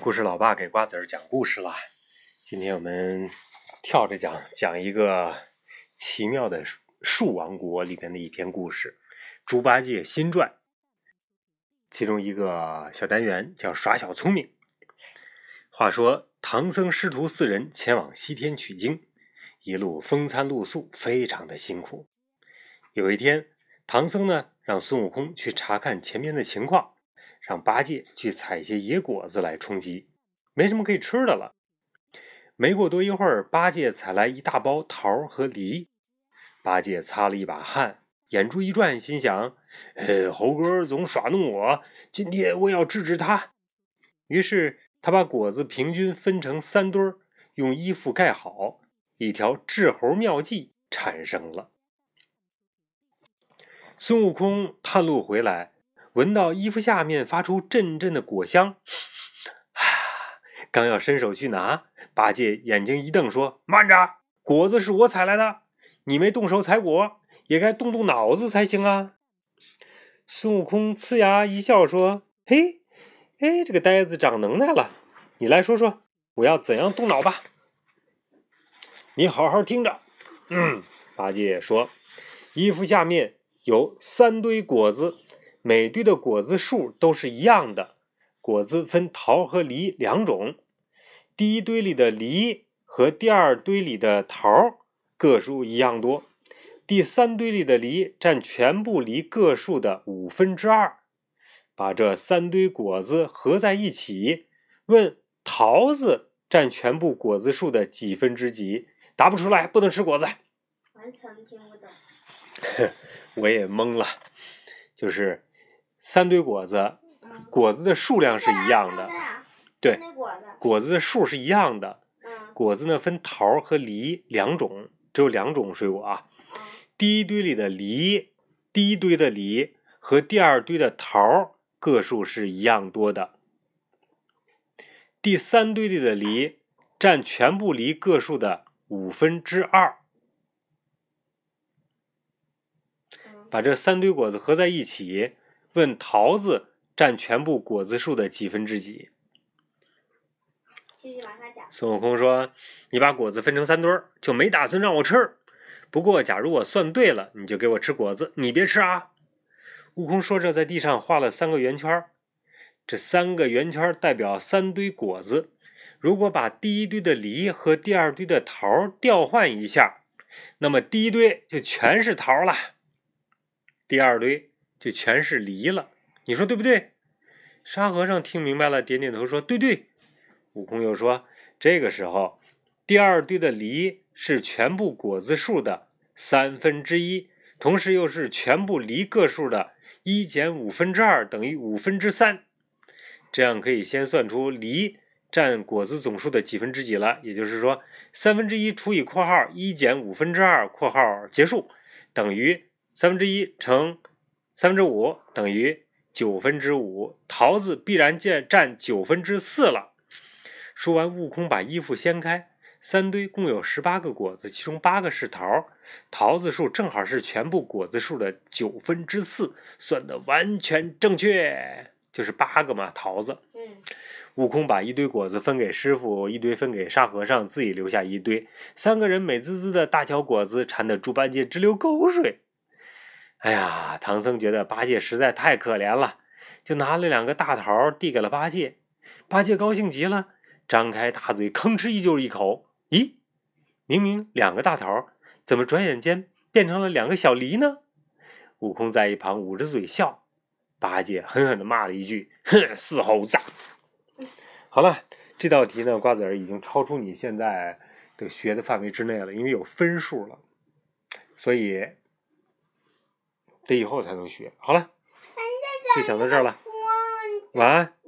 故事老爸给瓜子儿讲故事了。今天我们跳着讲，讲一个奇妙的树王国里边的一篇故事——猪八戒新传。其中一个小单元叫“耍小聪明”。话说，唐僧师徒四人前往西天取经，一路风餐露宿，非常的辛苦。有一天，唐僧呢让孙悟空去查看前面的情况。让八戒去采一些野果子来充饥，没什么可以吃的了。没过多一会儿，八戒采来一大包桃和梨。八戒擦了一把汗，眼珠一转，心想：“呃，猴哥总耍弄我，今天我要治治他。”于是他把果子平均分成三堆，用衣服盖好，一条治猴妙计产生了。孙悟空探路回来。闻到衣服下面发出阵阵的果香，啊！刚要伸手去拿，八戒眼睛一瞪，说：“慢着，果子是我采来的，你没动手采果，也该动动脑子才行啊！”孙悟空呲牙一笑，说：“嘿，哎，这个呆子长能耐了，你来说说，我要怎样动脑吧？你好好听着。”嗯，八戒说：“衣服下面有三堆果子。”每堆的果子数都是一样的，果子分桃和梨两种。第一堆里的梨和第二堆里的桃个数一样多，第三堆里的梨占全部梨个数的五分之二。把这三堆果子合在一起，问桃子占全部果子数的几分之几？答不出来，不能吃果子。完全听不懂。我也懵了，就是。三堆果子，果子的数量是一样的，对，果子的数是一样的。果子呢分桃和梨两种，只有两种水果啊。第一堆里的梨，第一堆的梨和第二堆的桃个数是一样多的。第三堆里的梨占全部梨个数的五分之二。把这三堆果子合在一起。问桃子占全部果子数的几分之几？孙悟空说：“你把果子分成三堆儿，就没打算让我吃。不过，假如我算对了，你就给我吃果子，你别吃啊。”悟空说着，在地上画了三个圆圈这三个圆圈代表三堆果子。如果把第一堆的梨和第二堆的桃调换一下，那么第一堆就全是桃了，第二堆。就全是梨了，你说对不对？沙和尚听明白了，点点头说：“对对。”悟空又说：“这个时候，第二堆的梨是全部果子数的三分之一，同时又是全部梨个数的一减五分之二等于五分之三，这样可以先算出梨占果子总数的几分之几了。也就是说，三分之一除以括号一减五分之二括号结束，等于三分之一乘。三分之五等于九分之五，桃子必然占占九分之四了。说完，悟空把衣服掀开，三堆共有十八个果子，其中八个是桃，桃子数正好是全部果子数的九分之四，算的完全正确，就是八个嘛，桃子。嗯。悟空把一堆果子分给师傅，一堆分给沙和尚，自己留下一堆，三个人美滋滋的大嚼果子，馋得猪八戒直流口水。哎呀，唐僧觉得八戒实在太可怜了，就拿了两个大桃递给了八戒。八戒高兴极了，张开大嘴，吭哧一就是一口。咦，明明两个大桃，怎么转眼间变成了两个小梨呢？悟空在一旁捂着嘴笑。八戒狠狠地骂了一句：“哼，死猴子！”好了，这道题呢，瓜子儿已经超出你现在的学的范围之内了，因为有分数了，所以。得以后才能学。好了，就讲到这儿了。晚安。